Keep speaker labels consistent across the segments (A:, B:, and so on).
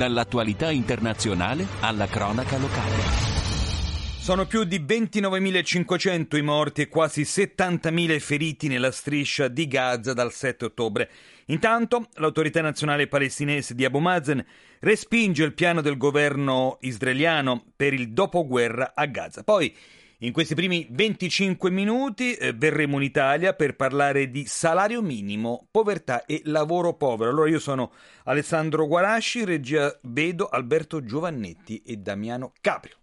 A: Dall'attualità internazionale alla cronaca locale.
B: Sono più di 29.500 i morti e quasi 70.000 i feriti nella striscia di Gaza dal 7 ottobre. Intanto l'autorità nazionale palestinese di Abu Mazen respinge il piano del governo israeliano per il dopoguerra a Gaza. Poi in questi primi 25 minuti eh, verremo in Italia per parlare di salario minimo, povertà e lavoro povero. Allora io sono Alessandro Guarasci, regia vedo Alberto Giovannetti e Damiano Caprio.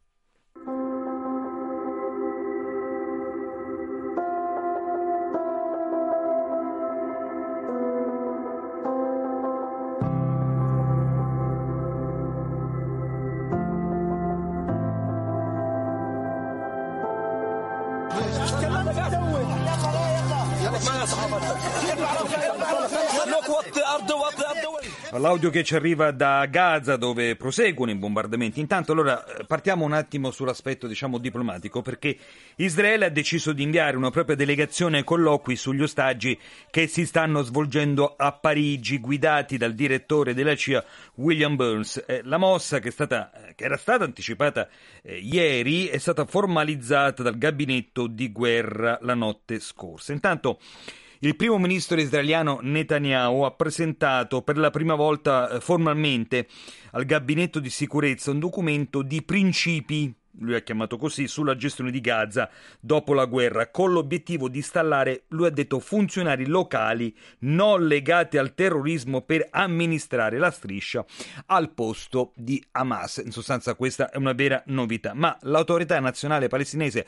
B: L'audio che ci arriva da Gaza dove proseguono i bombardamenti. Intanto allora partiamo un attimo sull'aspetto diciamo diplomatico perché Israele ha deciso di inviare una propria delegazione ai colloqui sugli ostaggi che si stanno svolgendo a Parigi guidati dal direttore della CIA William Burns. Eh, la mossa che, stata, che, era stata anticipata eh, ieri è stata formalizzata dal gabinetto di guerra la notte scorsa. Intanto il primo ministro israeliano Netanyahu ha presentato per la prima volta eh, formalmente al gabinetto di sicurezza un documento di principi lui ha chiamato così, sulla gestione di Gaza dopo la guerra, con l'obiettivo di installare, lui ha detto, funzionari locali non legati al terrorismo per amministrare la striscia al posto di Hamas. In sostanza questa è una vera novità, ma l'autorità nazionale palestinese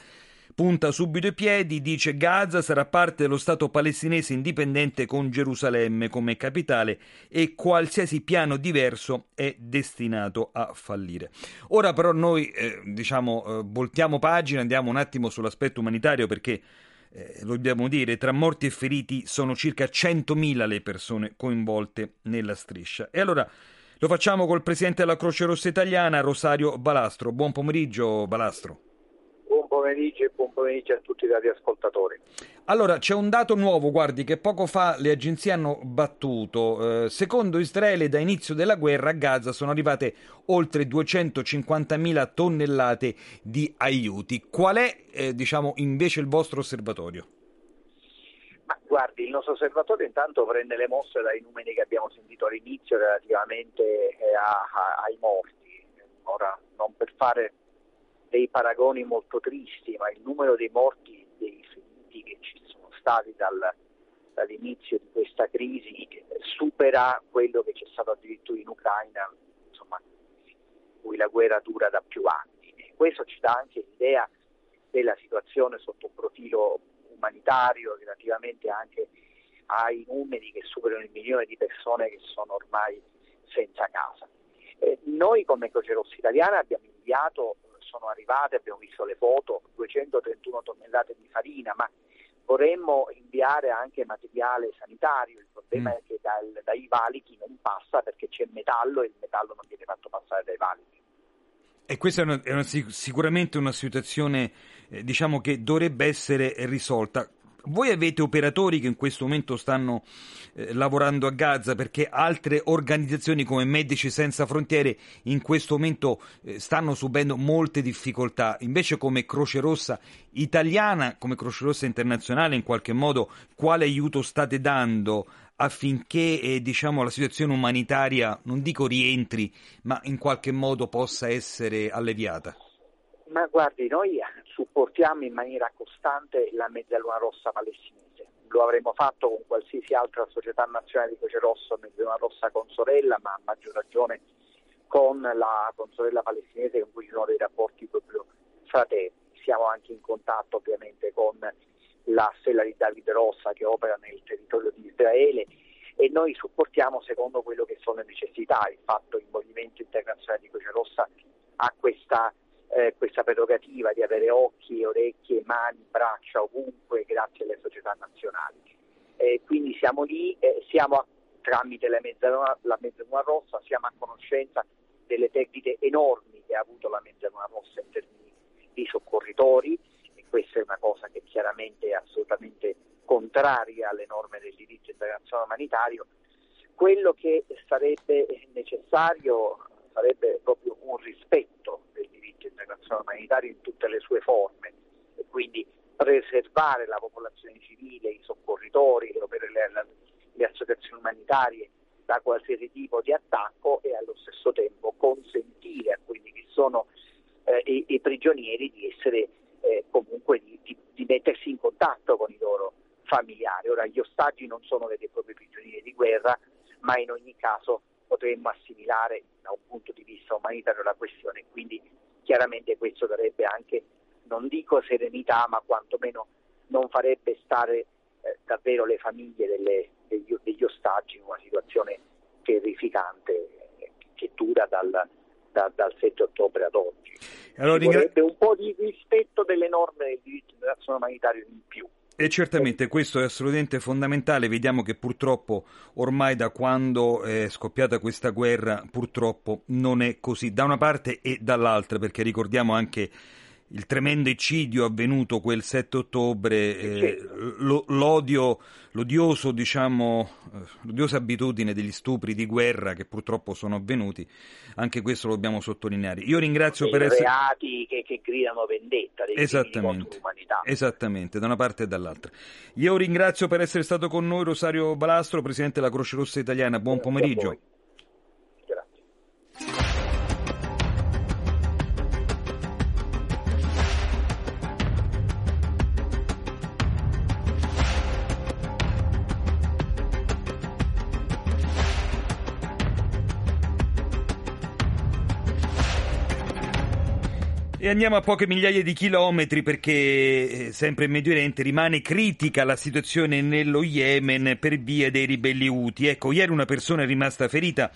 B: punta subito i piedi, dice Gaza sarà parte dello Stato palestinese indipendente con Gerusalemme come capitale e qualsiasi piano diverso è destinato a fallire. Ora però noi eh, diciamo eh, voltiamo pagina, andiamo un attimo sull'aspetto umanitario perché eh, dobbiamo dire, tra morti e feriti sono circa 100.000 le persone coinvolte nella striscia. E allora lo facciamo col presidente della Croce Rossa Italiana, Rosario Balastro. Buon pomeriggio, Balastro
C: pomeriggio e buon pomeriggio a tutti i radioascoltatori.
B: Allora, c'è un dato nuovo, guardi, che poco fa le agenzie hanno battuto. Eh, secondo Israele, da inizio della guerra a Gaza sono arrivate oltre 250.000 tonnellate di aiuti. Qual è, eh, diciamo, invece il vostro osservatorio?
C: Ma guardi, il nostro osservatorio intanto prende le mosse dai numeri che abbiamo sentito all'inizio relativamente eh, a, a, ai morti. Ora, non per fare dei paragoni molto tristi, ma il numero dei morti e dei feriti che ci sono stati dal, dall'inizio di questa crisi supera quello che c'è stato addirittura in Ucraina, insomma, cui la guerra dura da più anni. E questo ci dà anche l'idea della situazione sotto un profilo umanitario relativamente anche ai numeri che superano il milione di persone che sono ormai senza casa. Eh, noi come Croce Rossa Italiana abbiamo inviato sono arrivate, abbiamo visto le foto, 231 tonnellate di farina, ma vorremmo inviare anche materiale sanitario. Il problema mm. è che dal, dai valichi non passa perché c'è metallo e il metallo non viene fatto passare dai valichi.
B: E questa è, una, è una, sicuramente una situazione eh, diciamo che dovrebbe essere risolta. Voi avete operatori che in questo momento stanno eh, lavorando a Gaza perché altre organizzazioni come Medici Senza Frontiere in questo momento eh, stanno subendo molte difficoltà. Invece come Croce Rossa italiana, come Croce Rossa internazionale in qualche modo, quale aiuto state dando affinché eh, diciamo, la situazione umanitaria, non dico rientri, ma in qualche modo possa essere alleviata?
C: Ma guardi, noi supportiamo in maniera costante la Mezzaluna Rossa palestinese. Lo avremmo fatto con qualsiasi altra società nazionale di Croce Rosso, Mezzaluna Rossa con sorella, ma a maggior ragione con la consorella palestinese con cui ci sono dei rapporti proprio fratelli. Siamo anche in contatto ovviamente con la Stella di Davide Rossa che opera nel territorio di Israele e noi supportiamo secondo quello che sono le necessità. Il fatto che il Movimento Internazionale di Croce Rossa ha questa eh, questa prerogativa di avere occhi, orecchie, mani, braccia ovunque grazie alle società nazionali. Eh, quindi siamo lì, eh, siamo a, tramite la mezzaluna, la mezzaluna rossa, siamo a conoscenza delle perdite enormi che ha avuto la mezzaluna rossa in termini di soccorritori e questa è una cosa che chiaramente è assolutamente contraria alle norme del diritto internazionale umanitario. Quello che sarebbe necessario sarebbe proprio un rispetto del diritto internazionale umanitario in tutte le sue forme e quindi preservare la popolazione civile, i soccorritori, le, le, le associazioni umanitarie da qualsiasi tipo di attacco e allo stesso tempo consentire a quelli che sono eh, i, i, prigionieri di essere eh, comunque di, di, di, mettersi in contatto con i loro familiari. Ora gli ostaggi non sono veri e propri prigionieri di guerra, ma in ogni caso potremmo assimilare da un punto di vista umanitario la questione, quindi chiaramente questo darebbe anche, non dico serenità, ma quantomeno non farebbe stare eh, davvero le famiglie delle, degli, degli, ostaggi in una situazione terrificante eh, che dura dal, da, dal 7 ottobre ad oggi. Allora, vorrebbe un po' di rispetto delle norme del diritto internazionale umanitario in più.
B: E certamente questo è assolutamente fondamentale, vediamo che purtroppo ormai da quando è scoppiata questa guerra purtroppo non è così, da una parte e dall'altra, perché ricordiamo anche il tremendo eccidio avvenuto quel 7 ottobre, eh, l'odio, l'odioso, diciamo, eh, l'odiosa abitudine degli stupri di guerra che purtroppo sono avvenuti, anche questo lo dobbiamo sottolineare. Io ringrazio per essere...
C: reati che, che gridano vendetta, dei
B: esattamente, esattamente, da una parte e dall'altra. Io ringrazio per essere stato con noi Rosario Balastro, Presidente della Croce Rossa Italiana, buon pomeriggio. Andiamo a poche migliaia di chilometri perché eh, sempre in Medio Oriente rimane critica la situazione nello Yemen per via dei ribelli Houthi. Ecco, ieri una persona è rimasta ferita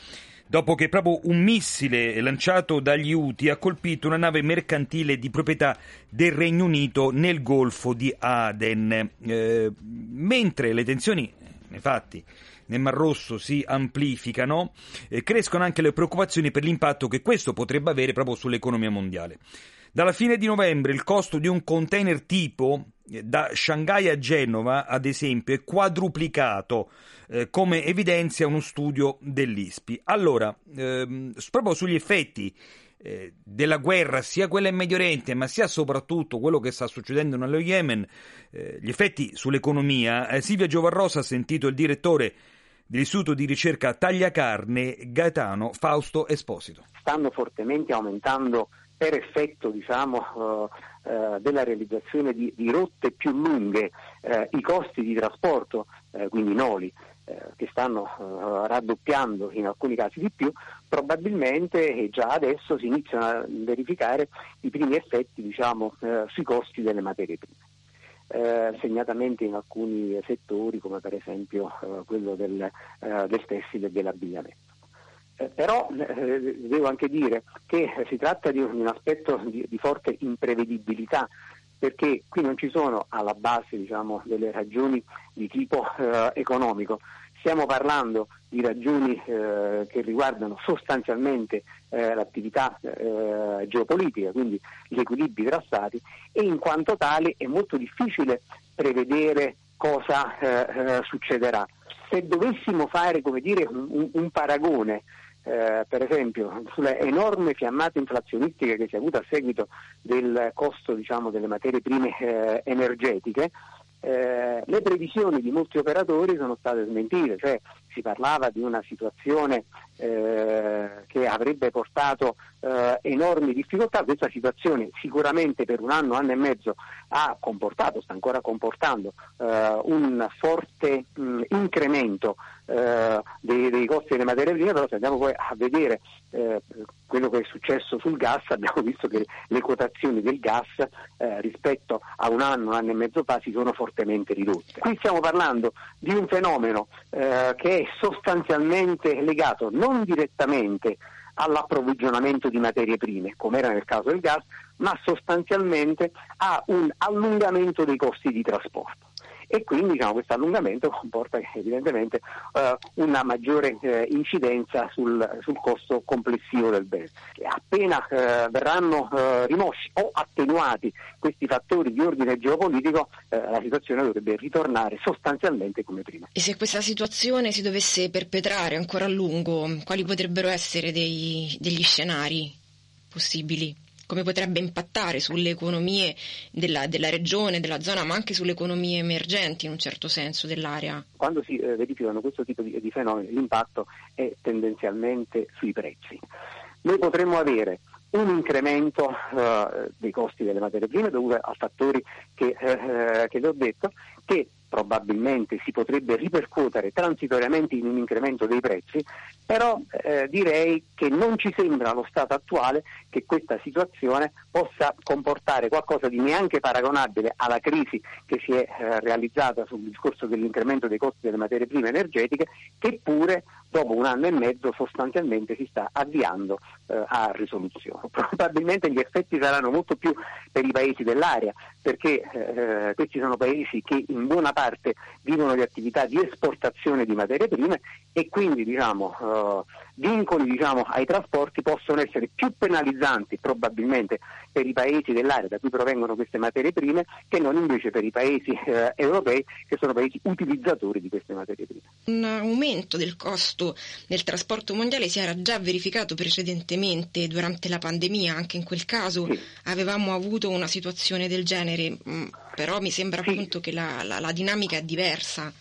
B: dopo che proprio un missile lanciato dagli Houthi ha colpito una nave mercantile di proprietà del Regno Unito nel Golfo di Aden. Eh, mentre le tensioni, infatti, nel Mar Rosso si amplificano, eh, crescono anche le preoccupazioni per l'impatto che questo potrebbe avere proprio sull'economia mondiale. Dalla fine di novembre il costo di un container tipo eh, da Shanghai a Genova, ad esempio, è quadruplicato, eh, come evidenzia uno studio dell'ISPI. Allora, ehm, proprio sugli effetti eh, della guerra, sia quella in Medio Oriente, ma sia soprattutto quello che sta succedendo nello Yemen, eh, gli effetti sull'economia, eh, Silvia Giovarrosa ha sentito il direttore dell'Istituto di ricerca Tagliacarne Gaetano Fausto Esposito.
D: Stanno fortemente aumentando per effetto diciamo, uh, uh, della realizzazione di, di, rotte più lunghe uh, i costi di trasporto, quindi noli, che stanno raddoppiando in alcuni casi di più, probabilmente già adesso si iniziano a verificare i primi effetti diciamo, sui costi delle materie prime. segnatamente in alcuni settori come per esempio quello del, del tessile e dell'abbigliamento. Eh, però eh, devo anche dire che si tratta di un, aspetto di, di, forte imprevedibilità perché qui non ci sono alla base diciamo, delle ragioni di tipo eh, economico, stiamo parlando di ragioni eh, che riguardano sostanzialmente eh, l'attività eh, geopolitica, quindi gli equilibri tra stati e in quanto tale è molto difficile prevedere cosa succederà. Se dovessimo fare dire, un, un paragone eh, per esempio sulle enorme fiammate inflazionistiche che si è avuta a seguito del costo diciamo, delle materie prime eh, energetiche, eh, le previsioni di molti operatori sono state smentite, cioè si parlava di una situazione eh, che avrebbe portato eh, enormi difficoltà, questa situazione sicuramente per un anno, anno e mezzo ha comportato, sta ancora comportando eh, un forte mh, incremento eh, dei, dei, costi delle materie prime, però se andiamo poi a vedere eh, quello che è successo sul gas, abbiamo visto che le quotazioni del gas eh, rispetto a un anno, un anno e mezzo fa si sono fortemente ridotte. Qui stiamo parlando di un fenomeno che è sostanzialmente legato non direttamente all'approvvigionamento di materie prime, come era nel caso del gas, ma sostanzialmente a un allungamento dei costi di trasporto e quindi diciamo, questo allungamento comporta evidentemente eh, una maggiore eh, incidenza sul, sul, costo complessivo del bene. Appena eh, verranno eh, rimossi o attenuati questi fattori di ordine geopolitico, eh, la situazione dovrebbe ritornare sostanzialmente come prima.
E: E se questa situazione si dovesse perpetrare ancora a lungo, quali potrebbero essere dei, degli scenari possibili? Come potrebbe impattare sulle economie della, della, regione, della zona, ma anche sulle economie emergenti in un certo senso dell'area.
D: Quando si eh, verificano questo tipo di, di fenomeni l'impatto è tendenzialmente sui prezzi. Noi potremmo avere un incremento uh, dei costi delle materie prime dovuto a fattori che, uh, che le ho detto, che probabilmente si potrebbe ripercuotere transitoriamente in un incremento dei prezzi, però eh, direi che non ci sembra allo stato attuale che questa situazione possa comportare qualcosa di neanche paragonabile alla crisi che si è eh, realizzata sul discorso dell'incremento dei costi delle materie prime energetiche, che pure dopo un anno e mezzo sostanzialmente si sta avviando eh, a risoluzione. Probabilmente gli effetti saranno molto più per i paesi dell'area, perché eh, questi sono paesi che in buona parte vivono di attività di esportazione di materie prime e quindi diciamo, eh, vincoli diciamo, ai trasporti possono essere più penalizzanti probabilmente per i paesi dell'area da cui provengono queste materie prime che non invece per i paesi eh, europei che sono paesi utilizzatori di queste materie prime.
E: Un aumento del costo del trasporto mondiale si era già verificato precedentemente durante la pandemia, anche in quel caso sì. avevamo avuto una situazione del genere, mm, però mi sembra sì. appunto che la, la, la dinamica è diversa.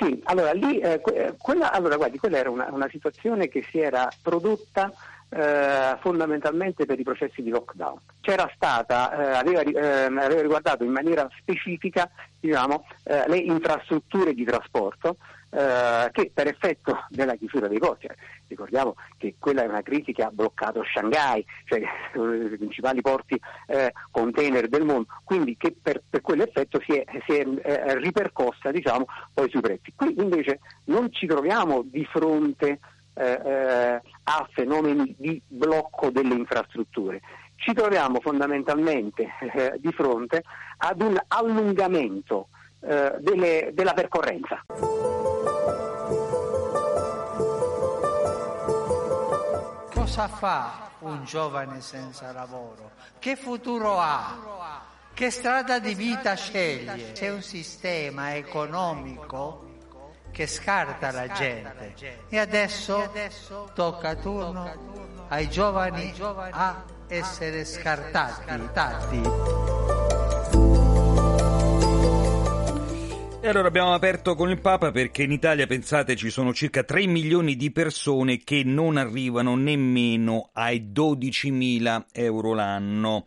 D: Sì, allora lì eh, eh, quella, allora, guardi, quella era una, una, situazione che si era prodotta eh, fondamentalmente per i processi di lockdown. C'era stata, eh, aveva, eh, aveva, riguardato in maniera specifica diciamo, eh, le infrastrutture di trasporto che per effetto della chiusura dei porti, ricordiamo che quella è una crisi che ha bloccato Shanghai, cioè uno dei principali porti eh, container del mondo, quindi che per, per quell'effetto si è, si è eh, ripercossa diciamo, poi sui prezzi. Qui invece non ci troviamo di fronte eh, eh a fenomeni di blocco delle infrastrutture, ci troviamo fondamentalmente eh, di fronte ad un allungamento eh, delle, della percorrenza.
F: Cosa fa un giovane senza lavoro? Che futuro ha? Che strada di vita sceglie? C'è un sistema economico che scarta la gente e adesso tocca turno ai giovani a essere scartati.
B: E allora abbiamo aperto con il Papa perché in Italia, pensate, ci sono circa 3 milioni di persone che non arrivano nemmeno ai 12 mila euro l'anno.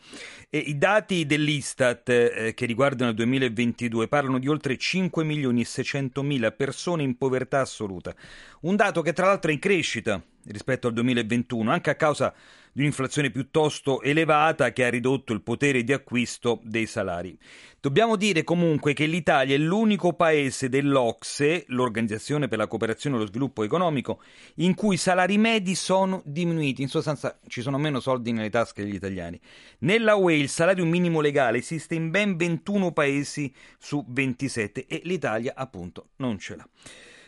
B: E I dati dell'Istat eh, che riguardano il 2022 parlano di oltre 5 milioni e 600 mila persone in povertà assoluta. Un dato che tra l'altro è in crescita rispetto al 2021, anche a causa di un'inflazione piuttosto elevata che ha ridotto il potere di acquisto dei salari. Dobbiamo dire comunque che l'Italia è l'unico paese dell'Ocse, l'Organizzazione per la cooperazione e lo sviluppo economico, in cui i salari medi sono diminuiti, in sostanza ci sono meno soldi nelle tasche degli italiani. Nella UE il salario minimo legale esiste in ben 21 paesi su 27 e l'Italia appunto non ce l'ha.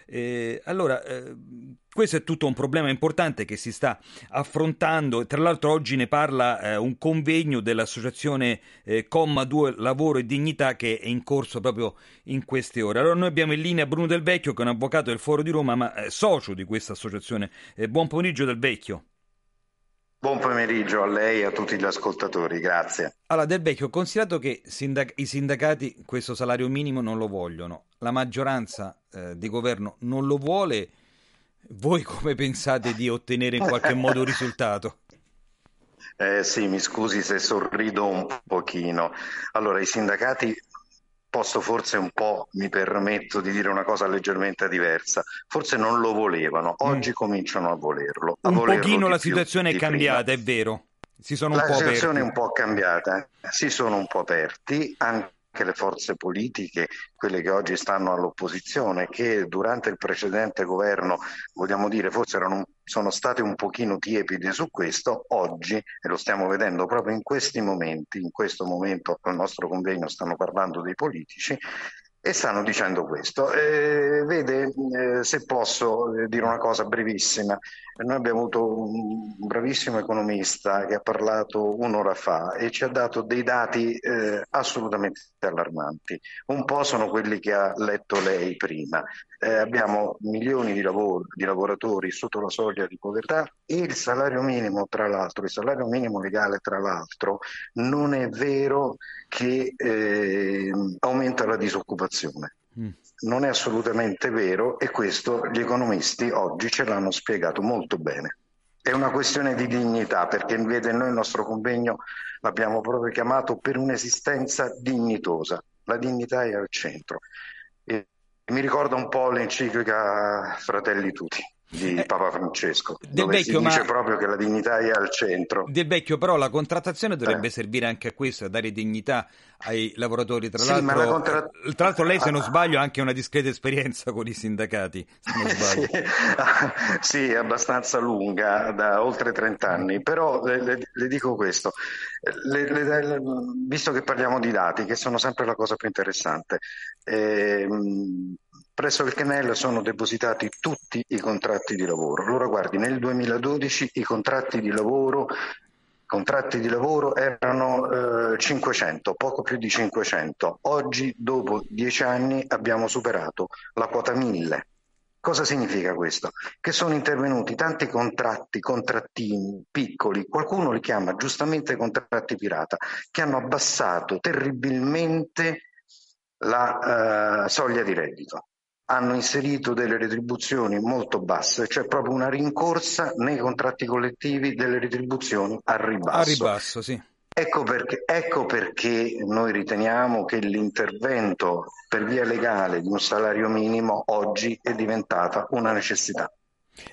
B: Eh, allora, eh, questo è tutto un problema importante che si sta affrontando. Tra l'altro, oggi ne parla eh, un convegno dell'associazione eh, Comma 2 Lavoro e Dignità che è in corso proprio in queste ore. Allora, noi abbiamo in linea Bruno Del Vecchio, che è un avvocato del Foro di Roma, ma eh, socio di questa associazione. Eh, buon pomeriggio, Del Vecchio.
G: Buon pomeriggio a lei e a tutti gli ascoltatori, grazie.
B: Allora, Del Vecchio, considerato che sindac- i sindacati questo salario minimo non lo vogliono, la maggioranza eh, di governo non lo vuole, voi come pensate di ottenere in qualche modo un risultato?
G: Eh, sì, mi scusi se sorrido un pochino. Allora, i sindacati posso forse un po', mi permetto di dire una cosa leggermente diversa, forse non lo volevano, oggi mm. cominciano a volerlo. A
B: un volerlo pochino la situazione è cambiata, prima. è vero. Si sono
G: la
B: un po'
G: situazione
B: aperti.
G: è un po' cambiata, si sono un po' aperti, anche anche le forze politiche, quelle che oggi stanno all'opposizione, che durante il precedente governo, vogliamo dire, forse erano, sono state un pochino tiepide su questo, oggi, e lo stiamo vedendo proprio in questi momenti, in questo momento al nostro convegno stanno parlando dei politici, e stanno dicendo questo. Eh, vede, eh, se posso eh, dire una cosa brevissima, noi abbiamo avuto un bravissimo economista che ha parlato un'ora fa e ci ha dato dei dati eh, assolutamente allarmanti. Un po' sono quelli che ha letto lei prima. Eh, abbiamo milioni di, lavoro, di lavoratori sotto la soglia di povertà e il salario minimo, tra l'altro, il salario minimo legale, tra l'altro, non è vero che eh, aumenta la disoccupazione. Mm. Non è assolutamente vero e questo gli economisti oggi ce l'hanno spiegato molto bene. È una questione di dignità perché vede noi il nostro convegno l'abbiamo proprio chiamato per un'esistenza dignitosa. La dignità è al centro. E mi ricorda un po' l'enciclica Fratelli Tutti di eh, Papa Francesco, del dove vecchio, si dice proprio che la dignità è al centro.
B: Del vecchio, però la contrattazione dovrebbe eh. servire anche a questo, a dare dignità ai lavoratori. Tra, sì, l'altro, contra... Eh, tra l'altro lei, se non ah. sbaglio, ha anche una discreta esperienza con i sindacati.
G: sì, sì, abbastanza lunga, da oltre 30 anni, però le, le, le dico questo, le, visto che parliamo di dati, che sono sempre la cosa più interessante, eh, Presso il CNEL sono depositati tutti i contratti di lavoro. Allora guardi, nel 2012 i contratti di lavoro, contratti di lavoro erano eh, 500, poco più di 500. Oggi, dopo dieci anni, abbiamo superato la quota 1000. Cosa significa questo? Che sono intervenuti tanti contratti, contrattini piccoli, qualcuno li chiama giustamente contratti pirata, che hanno abbassato terribilmente la uh, soglia di reddito hanno inserito delle retribuzioni molto basse, cioè proprio una rincorsa nei contratti collettivi delle retribuzioni a ribasso.
B: A ribasso, sì.
G: Ecco perché, ecco perché, noi riteniamo che l'intervento per via legale di un salario minimo oggi è diventata una necessità.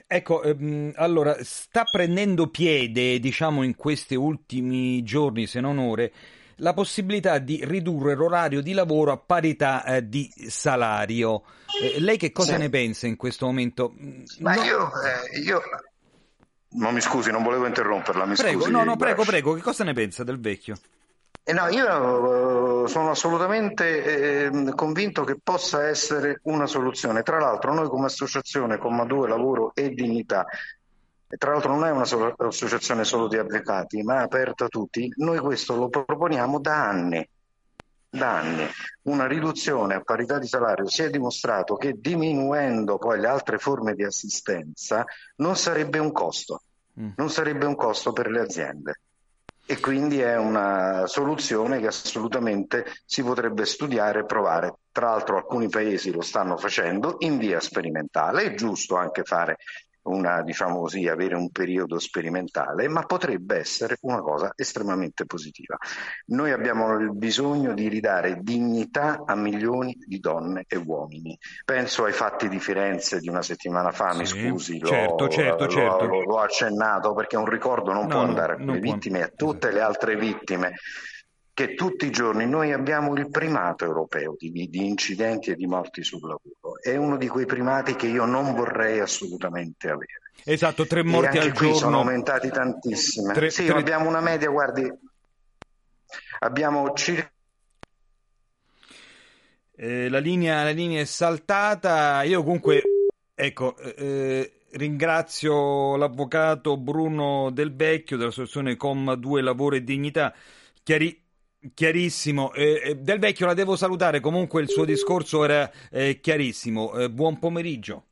B: Ecco, ehm, allora sta prendendo piede, diciamo, in questi ultimi giorni, se non ore, la possibilità di ridurre l'orario di lavoro a parità eh, di salario. Eh, lei che cosa sì. ne pensa in questo momento?
G: Ma no... io, eh, io... Non mi scusi, non volevo interromperla, mi
B: prego,
G: scusi.
B: No, no, prego, prego, che cosa ne pensa del vecchio?
G: Eh no, io eh, sono assolutamente eh, convinto che possa essere una soluzione. Tra l'altro noi come associazione Comma 2 Lavoro e Dignità tra l'altro non è un'associazione solo di avvocati, ma è aperta a tutti, noi questo lo proponiamo da anni. Da anni. Una riduzione a parità di salario si è dimostrato che diminuendo poi le altre forme di assistenza non sarebbe un costo, mm. non sarebbe un costo per le aziende e quindi è una soluzione che assolutamente si potrebbe studiare e provare. Tra l'altro alcuni paesi lo stanno facendo in via sperimentale, è giusto anche fare una, diciamo così, avere un periodo sperimentale, ma potrebbe essere una cosa estremamente positiva. Noi abbiamo il bisogno di ridare dignità a milioni di donne e uomini. Penso ai fatti di Firenze di una settimana fa, mi scusi,
B: certo,
G: l'ho,
B: certo,
G: l'ho,
B: certo.
G: L'ho, l'ho, accennato perché un ricordo non no, può andare a quelle vittime e a tutte le altre vittime che tutti i giorni noi abbiamo il primato europeo di, di, incidenti e di morti sul lavoro. È uno di quei primati che io non vorrei assolutamente avere.
B: Esatto, tre morti
G: al qui
B: giorno.
G: sono aumentati tantissime. Tre, sì, tre... abbiamo una media, guardi, abbiamo circa
B: eh, la, linea, la, linea, è saltata. Io comunque, ecco, eh, ringrazio l'avvocato Bruno Del Vecchio dell'associazione Com 2 Lavoro e Dignità. Chiari- Chiarissimo, eh, eh, Del Vecchio la devo salutare, comunque il suo discorso era eh, chiarissimo. Eh, buon pomeriggio.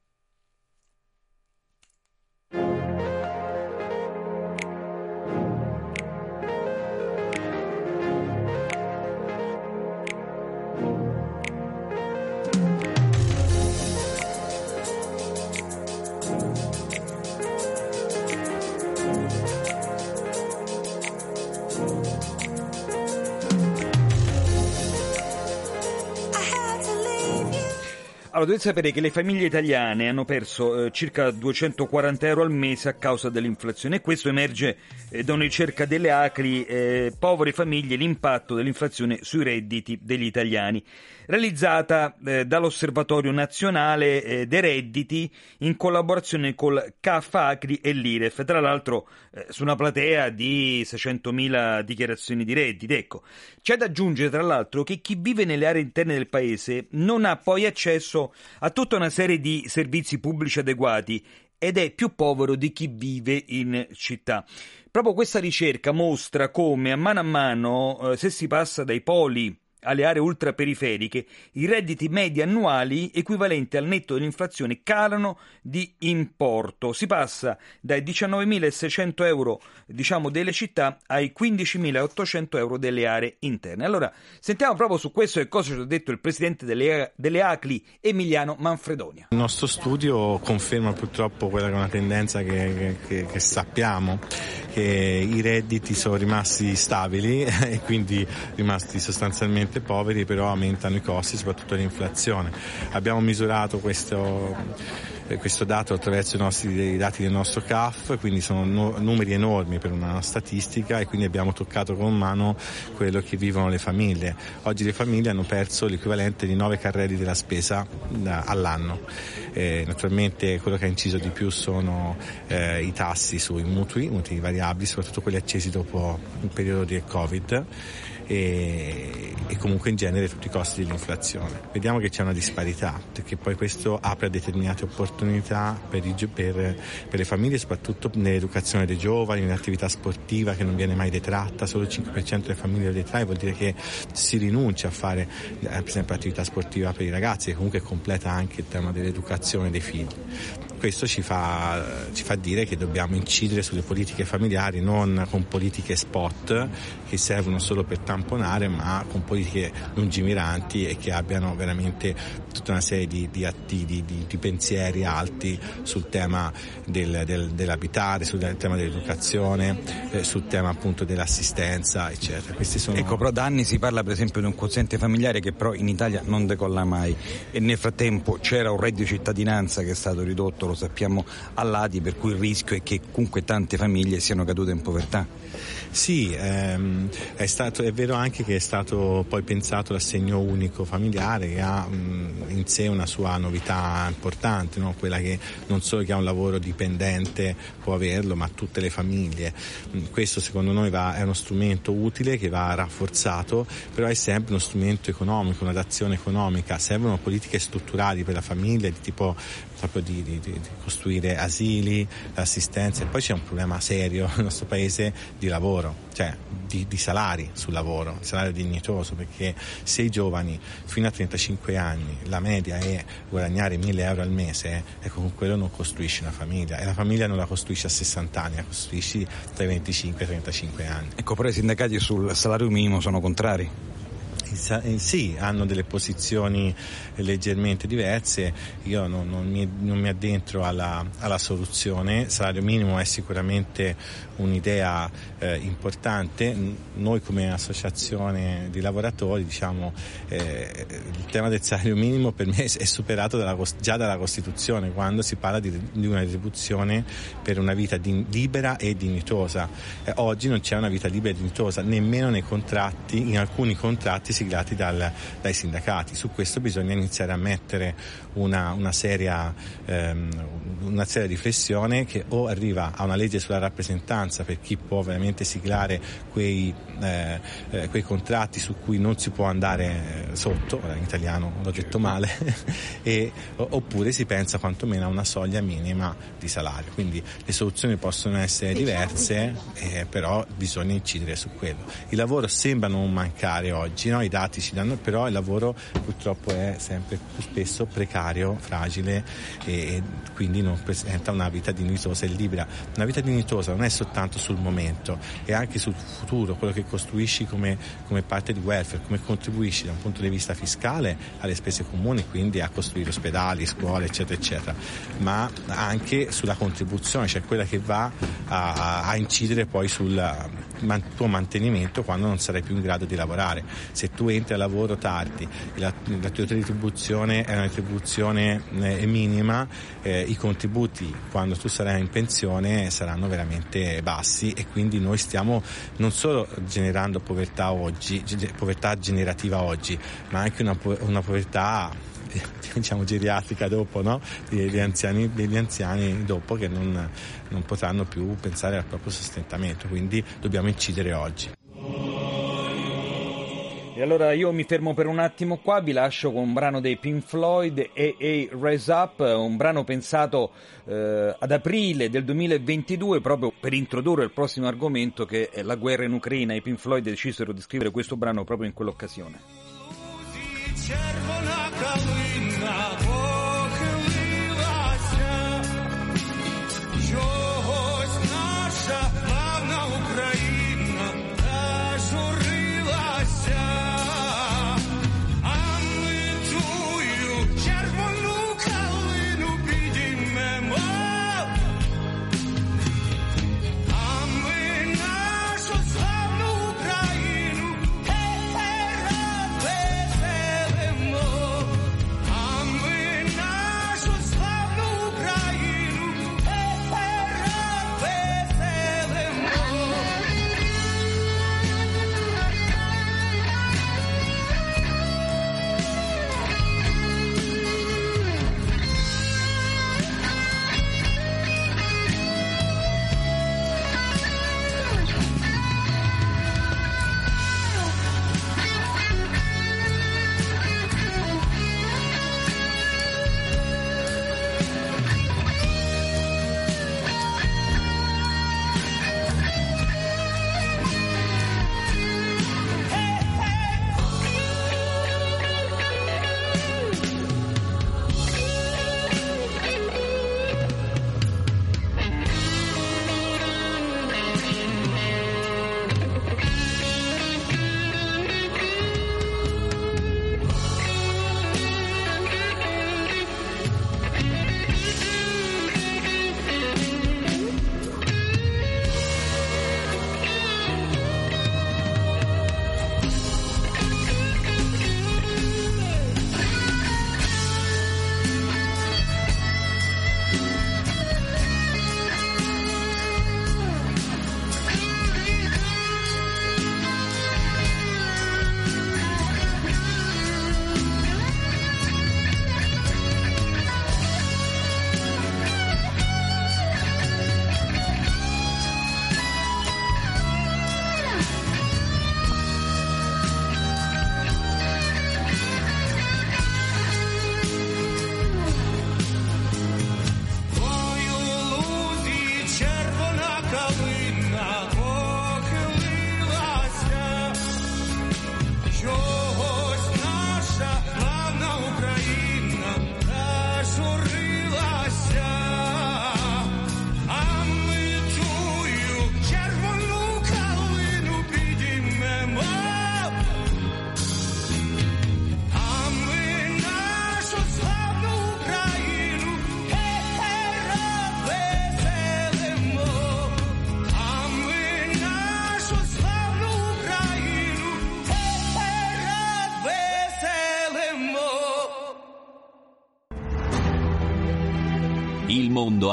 B: Allora, dovete sapere che le famiglie italiane hanno perso eh, circa 240 euro al mese a causa dell'inflazione e questo emerge eh, da una ricerca delle ACRI eh, Povere famiglie, l'impatto dell'inflazione sui redditi degli italiani, realizzata eh, dall'Osservatorio Nazionale eh, dei Redditi in collaborazione col CAF ACRI e l'IREF, tra l'altro eh, su una platea di 600.000 dichiarazioni di redditi. Ecco, c'è da aggiungere tra l'altro che chi vive nelle aree interne del paese non ha poi accesso a tutta una serie di servizi pubblici adeguati ed è più povero di chi vive in città. Proprio questa ricerca mostra come a mano a mano, eh, se si passa dai poli alle aree ultraperiferiche, i redditi medi annuali equivalenti al netto dell'inflazione calano di importo. Si passa dai 19.600 euro diciamo, delle città ai 15.800 euro delle aree interne. Allora, sentiamo proprio su questo che cosa ci ha detto il presidente delle, delle ACLI, Emiliano Manfredonia.
H: Il nostro studio conferma purtroppo quella che è una tendenza che, che, che sappiamo, che i redditi sono rimasti stabili e quindi rimasti sostanzialmente estremamente poveri, però aumentano i costi, soprattutto l'inflazione. Abbiamo misurato questo, eh, questo dato attraverso i, nostri, i, dati del nostro CAF, quindi sono no, numeri enormi per una statistica e quindi abbiamo toccato con mano quello che vivono le famiglie. Oggi le famiglie hanno perso l'equivalente di 9 carrelli della spesa da, all'anno. Eh, naturalmente quello che ha inciso di più sono eh, i tassi sui mutui, mutui variabili, soprattutto quelli accesi dopo il periodo di Covid e, e, comunque in genere tutti i costi dell'inflazione. Vediamo che c'è una disparità perché poi questo apre determinate opportunità per, i, per, per le famiglie, soprattutto nell'educazione dei giovani, nell'attività sportiva che non viene mai detratta, solo il 5% delle famiglie lo detrae, vuol dire che si rinuncia a fare eh, per esempio attività sportiva per i ragazzi che comunque completa anche il tema dell'educazione dei figli questo ci fa, ci fa, dire che dobbiamo incidere sulle politiche familiari non con politiche spot che servono solo per tamponare ma con politiche lungimiranti e che abbiano veramente tutta una serie di, di, di, di pensieri alti sul tema del, del, dell'abitare, sul tema dell'educazione, eh, sul tema appunto dell'assistenza eccetera.
B: Sono... Ecco però da anni si parla per esempio di un quoziente familiare che però in Italia non decolla mai e nel frattempo c'era un reddito di cittadinanza che è stato ridotto lo sappiamo a lati, per cui il rischio è che comunque tante famiglie siano cadute in povertà.
H: Sì, ehm, è, stato, è, vero anche che è stato poi pensato l'assegno unico familiare che ha mh, in sé una sua novità importante, no? quella che non solo chi ha un lavoro dipendente può averlo, ma tutte le famiglie. Questo secondo noi va, è uno strumento utile che va rafforzato, però è sempre uno strumento economico, una d'azione economica. Servono politiche strutturali per la famiglia di tipo proprio di, di, di costruire asili, assistenza e poi c'è un problema serio nel nostro paese di lavoro, cioè di, di, salari sul lavoro, salario dignitoso, perché se i giovani fino a 35 anni la media è guadagnare 1000 euro al mese, ecco con quello non costruisci una famiglia e la famiglia non la costruisci a 60 anni, la costruisci tra i 25 e i 35 anni.
B: Ecco, però i sindacati sul salario minimo sono contrari?
H: Eh, sì, hanno delle posizioni leggermente diverse, io non, non, mi, non mi, addentro alla, alla, soluzione, il salario minimo è sicuramente un'idea eh, importante, noi come associazione di lavoratori diciamo eh, il tema del salario minimo per me è superato dalla, già dalla Costituzione quando si parla di, di una retribuzione per una vita di, libera e dignitosa. Eh, oggi non c'è una vita libera e dignitosa, nemmeno nei contratti, in alcuni contratti siglati dal, dai sindacati. Su questo bisogna iniziare a mettere una, una, seria, ehm, una seria riflessione che o arriva a una legge sulla rappresentanza per chi può veramente siglare quei, eh, eh, quei contratti su cui non si può andare eh, sotto, in italiano l'ho detto male, e, oppure si pensa quantomeno a una soglia minima di salario. Quindi le soluzioni possono essere diverse, eh, però bisogna incidere su quello. Il lavoro sembra non mancare oggi, no? i dati ci danno, però il lavoro purtroppo è sempre più spesso precario, fragile e quindi non presenta una vita dignitosa e libera. Una vita dignitosa non è soltanto sul momento, è anche sul futuro, quello che costruisci come, come parte di welfare, come contribuisci da un punto di vista fiscale alle spese comuni, quindi a costruire ospedali, scuole, eccetera, eccetera, ma anche sulla contribuzione, cioè quella che va a, a incidere poi sul tuo mantenimento quando non sarai più in grado di lavorare. Se tu entri al lavoro tardi, la, la tua retribuzione è una retribuzione eh, minima, eh, i contributi quando tu sarai in pensione saranno veramente bassi e quindi noi stiamo non solo generando povertà oggi, povertà generativa oggi, ma anche una, una povertà diciamo geriatrica dopo, no? degli, anziani, degli anziani dopo che non, non potranno più pensare al proprio sostentamento, quindi dobbiamo incidere oggi.
B: E allora io mi fermo per un attimo qua, vi lascio con un brano dei Pink Floyd, AA Rise Up, un brano pensato eh, ad aprile del 2022 proprio per introdurre il prossimo argomento che è la guerra in Ucraina. I Pink Floyd decisero di scrivere questo brano proprio in quell'occasione.
A: czerwona kalina.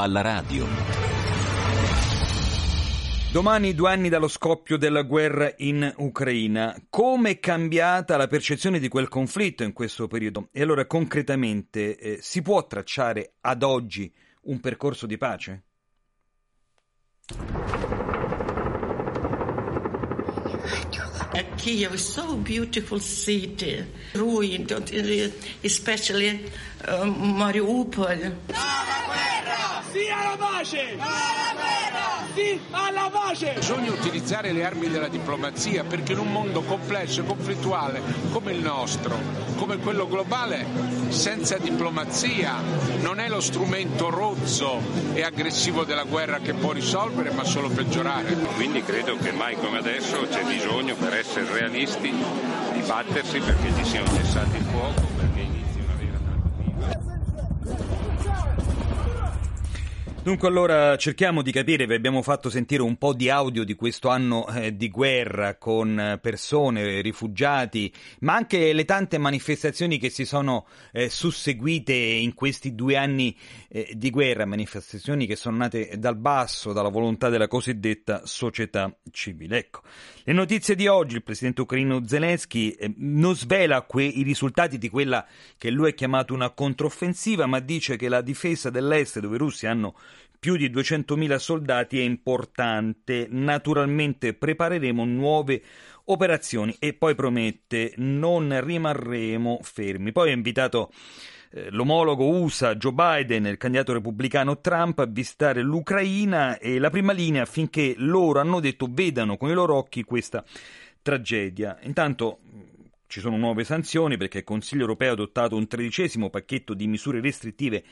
A: Alla radio.
B: Domani due anni dallo scoppio della guerra in Ucraina. Come è cambiata la percezione di quel conflitto in questo periodo? E allora concretamente eh, si può tracciare ad oggi un percorso di pace?
I: Kiev is so beautiful city, ruined, especially uh, Mariupol.
J: Sì alla pace! Sì alla pace!
K: Bisogna utilizzare le armi della diplomazia perché in un mondo complesso e conflittuale come il nostro, come quello globale, senza diplomazia non è lo strumento rozzo e aggressivo della guerra che può risolvere ma solo peggiorare.
L: Quindi credo che mai come adesso c'è bisogno per essere realisti di battersi perché ci sia un cessate il fuoco, perché inizi una vera trattativa.
B: Dunque allora cerchiamo di capire, vi abbiamo fatto sentire un po' di audio di questo anno eh, di guerra con eh, persone, rifugiati, ma anche le tante manifestazioni che si sono eh, susseguite in questi due anni eh, di guerra, manifestazioni che sono nate dal basso, dalla volontà della cosiddetta società civile. Ecco, le notizie di oggi, il presidente ucraino Zelensky eh, non svela que- i risultati di quella che lui ha chiamato una controffensiva, ma dice che la difesa dell'est, dove i russi hanno più di 200.000 soldati, è importante. Naturalmente prepareremo nuove operazioni e poi promette non rimarremo fermi. Poi ha invitato eh, l'omologo USA Joe Biden e il candidato repubblicano Trump a visitare l'Ucraina e la prima linea affinché loro hanno detto vedano con i loro occhi questa tragedia. Intanto ci sono nuove sanzioni perché il Consiglio europeo ha adottato un tredicesimo pacchetto di misure restrittive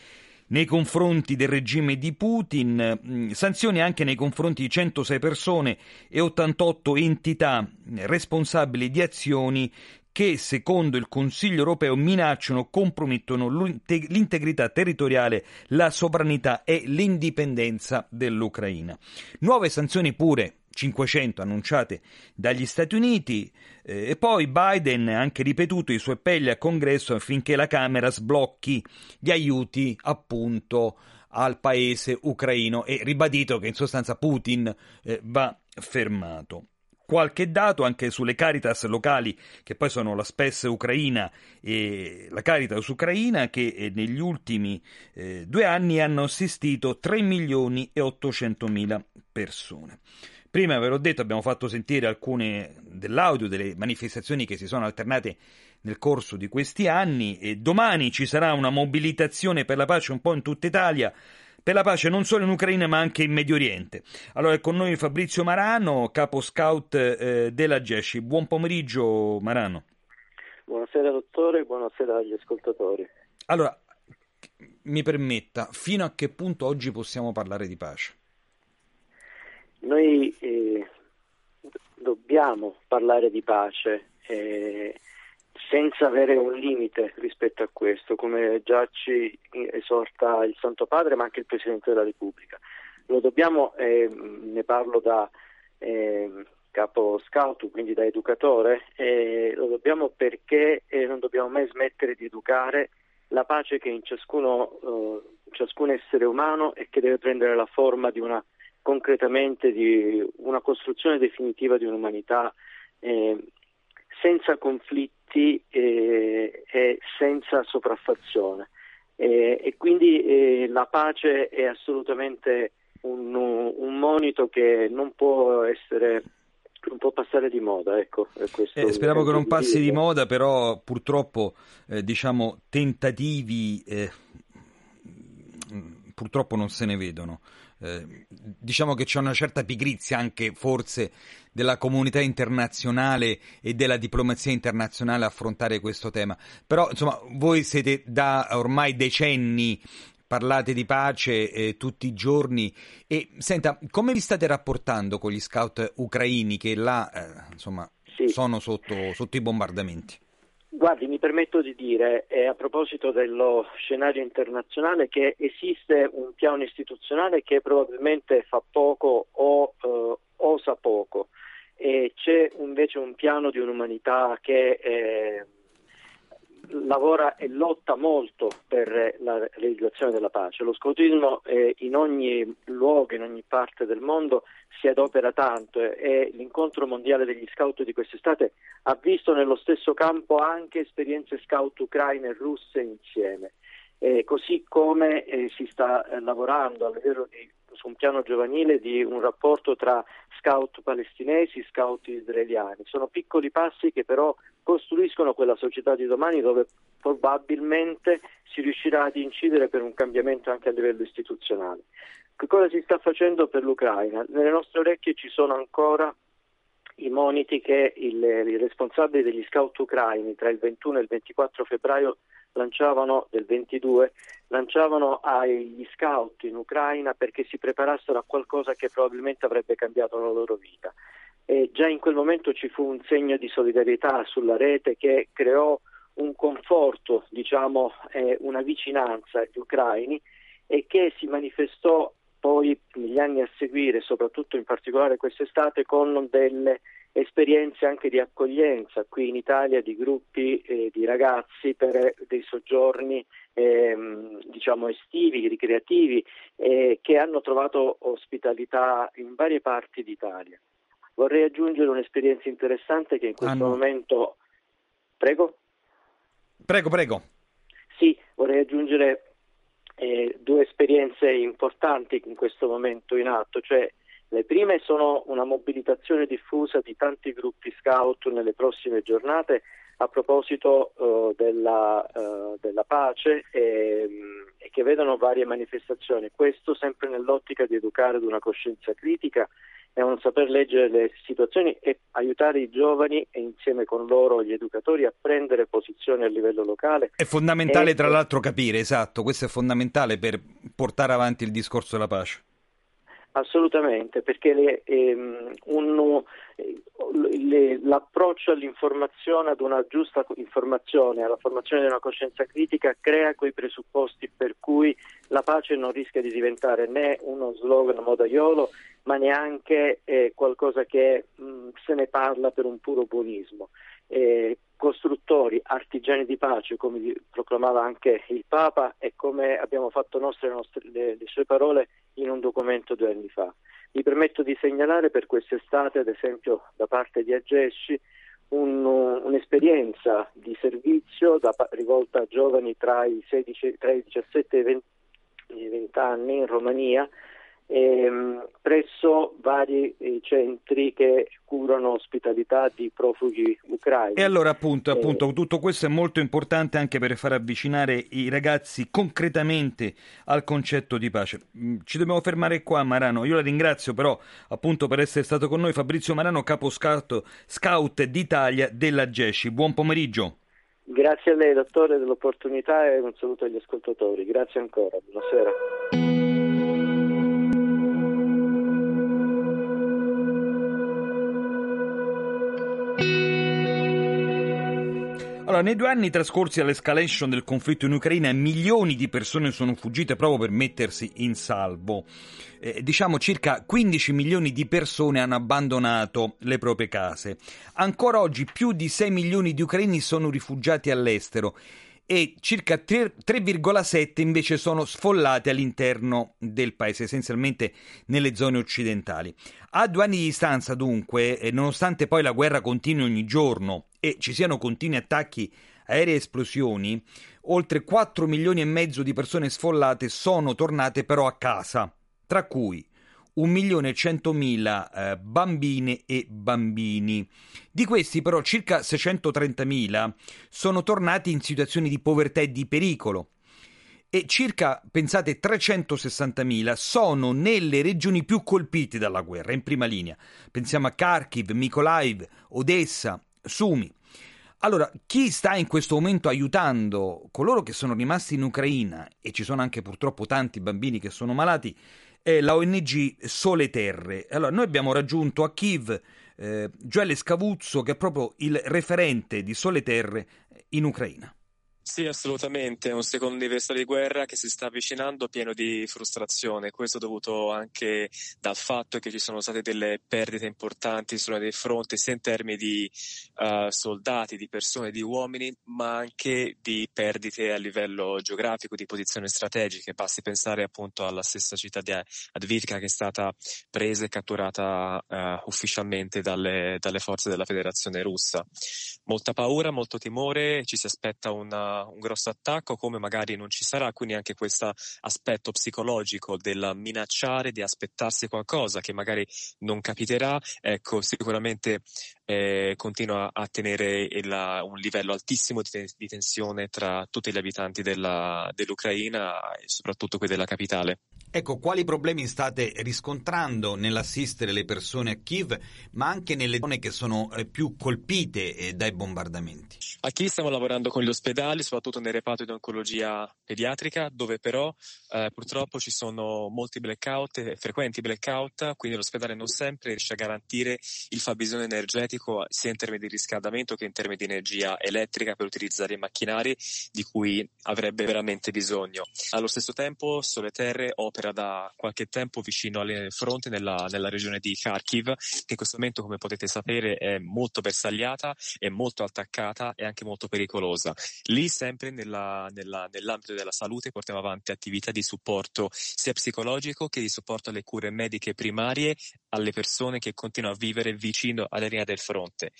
B: nei confronti del regime di Putin, mh, sanzioni anche nei confronti di 106 persone e 88 entità responsabili di azioni che, secondo il Consiglio europeo, minacciano compromettono l'integrità territoriale, la sovranità e l'indipendenza dell'Ucraina. Nuove sanzioni pure 500 annunciate dagli Stati Uniti eh, e poi Biden ha anche ripetuto i suoi appelli al congresso affinché la Camera sblocchi gli aiuti appunto al paese ucraino e ribadito che in sostanza Putin eh, va fermato. Qualche dato anche sulle Caritas locali, che poi sono la SPES ucraina e la Caritas ucraina, che eh, negli ultimi eh, due anni hanno assistito 3 milioni e 800 mila persone. Prima ve l'ho detto, abbiamo fatto sentire alcune dell'audio delle manifestazioni che si sono alternate nel corso di questi anni e domani ci sarà una mobilitazione per la pace un po' in tutta Italia, per la pace non solo in Ucraina ma anche in Medio Oriente. Allora è con noi Fabrizio Marano, capo scout eh, della GESCI. Buon pomeriggio Marano.
M: Buonasera dottore, buonasera agli ascoltatori.
B: Allora, mi permetta, fino a che punto oggi possiamo parlare di pace?
M: Noi eh, dobbiamo parlare di pace eh, senza avere un limite rispetto a questo, come già ci esorta il Santo Padre, ma anche il Presidente della Repubblica. Lo dobbiamo, eh, ne parlo da capo scout, quindi da educatore, lo dobbiamo perché non dobbiamo mai smettere di educare la pace che è in ciascuno, ciascun essere umano e che deve prendere la forma di una concretamente di una costruzione definitiva di un'umanità eh, senza conflitti eh, e senza sopraffazione. Eh, e quindi la pace è assolutamente un, un, monito che non può essere non può passare di moda, ecco.
B: Eh, speriamo che non passi di moda, però purtroppo eh, diciamo tentativi eh, purtroppo non se ne vedono. Eh, diciamo che c'è una certa pigrizia anche forse della comunità internazionale e della diplomazia internazionale a affrontare questo tema. Però insomma voi siete da ormai decenni parlate di pace eh, tutti i giorni e senta come vi state rapportando con gli scout ucraini che là eh, insomma sì. sono sotto, sotto i bombardamenti?
M: Guardi, mi permetto di dire eh, a proposito dello scenario internazionale che esiste un piano istituzionale che probabilmente fa poco o eh, osa poco. E c'è invece un piano di un'umanità che eh, lavora e lotta molto per la realizzazione della pace. Lo scoutismo eh, in ogni luogo, in ogni parte del mondo si adopera tanto e l'incontro mondiale degli scout di quest'estate ha visto nello stesso campo anche esperienze scout ucraine e russe insieme. Eh, così come eh, si sta eh, lavorando a livello di su un piano giovanile di un rapporto tra scout palestinesi e scout israeliani. Sono piccoli passi che però costruiscono quella società di domani dove probabilmente si riuscirà ad incidere per un cambiamento anche a livello istituzionale. Che cosa si sta facendo per l'Ucraina? Nelle nostre orecchie ci sono ancora i moniti che il, i responsabili degli scout ucraini tra il 21 e il 24 febbraio lanciavano del 22 lanciavano agli scout in Ucraina perché si preparassero a qualcosa che probabilmente avrebbe cambiato la loro vita. E già in quel momento ci fu un segno di solidarietà sulla rete che creò un conforto, diciamo, eh, una vicinanza agli ucraini e che si manifestò poi negli anni a seguire, soprattutto in particolare quest'estate, con delle esperienze anche di accoglienza qui in Italia di gruppi eh, di ragazzi per dei soggiorni ehm, diciamo estivi, ricreativi eh, che hanno trovato ospitalità in varie parti d'Italia. Vorrei aggiungere un'esperienza interessante che in questo
B: Hanno-
M: momento Prego?
B: Prego, prego.
M: Sì, vorrei aggiungere eh, due esperienze importanti in questo momento in atto, cioè le prime sono una mobilitazione diffusa di tanti gruppi scout nelle prossime giornate a proposito eh, della, eh, della pace e, e che vedono varie manifestazioni. Questo sempre nell'ottica di educare ad una coscienza critica a un saper leggere le situazioni e aiutare i giovani e insieme con loro gli educatori a prendere posizione a livello locale.
B: È fondamentale
M: E-
B: tra l'altro capire, esatto, questo è fondamentale per portare avanti il discorso della pace.
M: Assolutamente, perché le- ehm, un- eh, le- l'approccio all'informazione, ad una giusta informazione, alla formazione di una coscienza critica crea quei presupposti per cui la pace non rischia di diventare né uno slogan modaiolo, ma neanche eh, qualcosa che mh, se ne parla per un puro buonismo. Eh, costruttori, artigiani di pace, come proclamava anche il Papa e come abbiamo fatto nostre, nostre- le- le sue parole in un documento due anni fa. Mi permetto di segnalare per quest'estate, ad esempio da parte di Agesci, un- un'esperienza di servizio da rivolta a giovani tra i, 16 tra i 17 e i 20, i 20 anni in Romania ehm, presso vari eh, centri che curano ospitalità di profughi ucraini.
B: E allora appunto,
M: Eh,
B: appunto, tutto questo è molto importante anche per far avvicinare i ragazzi concretamente al concetto di pace. Mm, Ci dobbiamo fermare qua, Marano. Io la ringrazio però appunto per essere stato con noi. Fabrizio Marano, capo scout, scout d'Italia della GESCI. Buon pomeriggio.
M: Grazie a lei, dottore, dell'opportunità e un saluto agli ascoltatori. Grazie ancora, buonasera.
B: Allora, nei due anni trascorsi all'escalation del conflitto in Ucraina, milioni di persone sono fuggite proprio per mettersi in salvo. Eh, diciamo circa 15 milioni di persone hanno abbandonato le proprie case. Ancora oggi più di 6 milioni di ucraini sono rifugiati all'estero e circa 3 3,7 invece sono sfollati all'interno del paese, essenzialmente nelle zone occidentali. A due anni di distanza, dunque, e nonostante poi la guerra continui ogni giorno e ci siano continui attacchi aerei e esplosioni, oltre 4 milioni e mezzo di persone sfollate sono tornate però a casa, tra cui 1 milione e 100.000 eh, bambine e bambini. Di questi però circa 630.000 sono tornati in situazioni di povertà e di pericolo e circa, pensate, 360.000 sono nelle regioni più colpite dalla guerra, in prima linea. Pensiamo a Kharkiv, Mykolaiv, Odessa, Sumi. Allora, chi sta in questo momento aiutando coloro che sono rimasti in Ucraina, e ci sono anche purtroppo tanti bambini che sono malati, è la ONG Sole Terre. Allora, noi abbiamo raggiunto a Kiev eh, Gioele Scavuzzo, che è proprio il referente di Sole Terre in Ucraina.
N: Sì, assolutamente, è un secondo anniversario di guerra che si sta avvicinando pieno di frustrazione, questo dovuto anche dal fatto che ci sono state delle perdite importanti sulla dei fronti, sia in termini di uh, soldati, di persone, di uomini, ma anche di perdite a livello geografico, di posizioni strategiche. Basti pensare appunto alla stessa città di Advitka che è stata presa e catturata uh, ufficialmente dalle, dalle forze della Federazione russa. Molta paura, molto timore, ci si aspetta una un grosso attacco, come magari non ci sarà, quindi anche questo aspetto psicologico del minacciare, di aspettarsi qualcosa che magari non capiterà, ecco, sicuramente eh, continua a tenere il, un livello altissimo di, di, tensione tra tutti gli abitanti della, dell'Ucraina e soprattutto quelli della capitale.
B: Ecco, quali problemi state riscontrando nell'assistere le persone a Kiev, ma anche nelle zone che sono eh, più colpite eh, dai bombardamenti?
N: A Kiev stiamo lavorando con gli ospedali, soprattutto nel reparto di oncologia pediatrica, dove però eh, purtroppo ci sono molti blackout, frequenti blackout, quindi l'ospedale non sempre riesce a garantire il fabbisogno energetico psicologico sia in termini di riscaldamento che in termini di energia elettrica per utilizzare i macchinari di cui avrebbe veramente bisogno. Allo stesso tempo Sole Terre opera da qualche tempo vicino alle fronte nella, nella regione di Kharkiv che in questo momento come potete sapere è molto bersagliata, è molto attaccata e anche molto pericolosa. Lì sempre nella, nella, nell'ambito della salute portiamo avanti attività di supporto sia psicologico che di supporto alle cure mediche primarie alle persone che continuano a vivere vicino alla linea del fronte.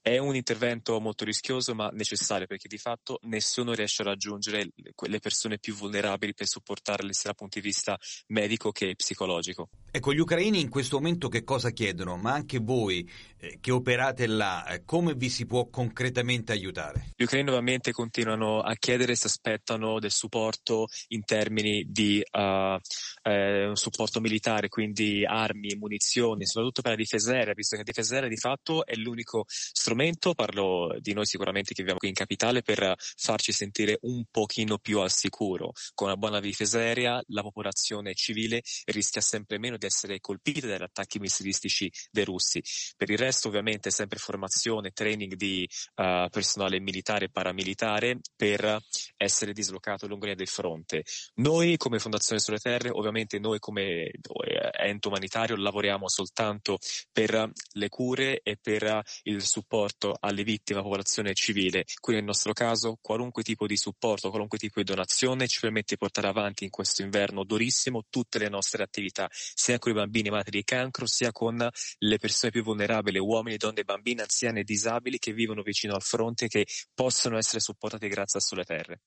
N: È un intervento molto rischioso ma necessario perché di fatto nessuno riesce a raggiungere quelle persone più vulnerabili per supportarle sia dal punto di vista medico che psicologico.
B: Ecco, gli ucraini in questo momento che cosa chiedono? Ma anche voi eh, che operate là, eh, come vi si può concretamente aiutare?
N: Gli ucraini nuovamente continuano a chiedere e si aspettano del supporto in termini di uh, eh, un supporto militare, quindi armi, munizioni, soprattutto per la difesa aerea, visto che la difesa aerea di fatto è l'unico strumento, parlo di noi sicuramente che viviamo qui in capitale, per farci sentire un pochino più al sicuro. Con una buona difesa aerea la popolazione civile rischia sempre meno di essere colpita dagli attacchi missilistici dei russi. Per il resto ovviamente sempre formazione, training di uh, personale militare e paramilitare per essere dislocato lungo linea del fronte. Noi come Fondazione Sulle Terre, ovviamente noi come ente umanitario lavoriamo soltanto per le cure e per il supporto alle vittime, alla popolazione civile. Quindi nel nostro caso qualunque tipo di supporto, qualunque tipo di donazione ci permette di portare avanti in questo inverno durissimo tutte le nostre attività, sia con i bambini malati di cancro, sia con le persone più vulnerabili, uomini, donne, bambini, anziani e disabili che vivono vicino al fronte e che possono essere supportati grazie a Sulle Terre.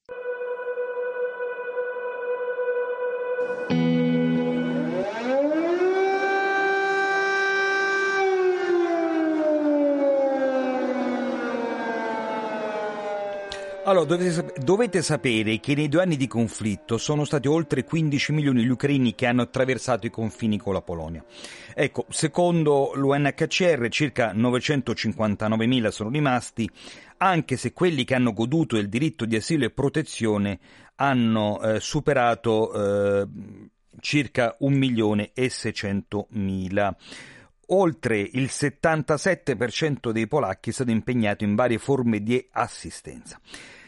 B: Allora, dovete, dovete, sapere che nei due anni di conflitto sono stati oltre 15 milioni gli ucraini che hanno attraversato i confini con la Polonia. Ecco, secondo l'UNHCR circa 959 mila sono rimasti, anche se quelli che hanno goduto del diritto di asilo e protezione hanno eh, superato eh, circa 1 milione e 600 mila oltre il 77% dei polacchi è stato impegnato in varie forme di assistenza.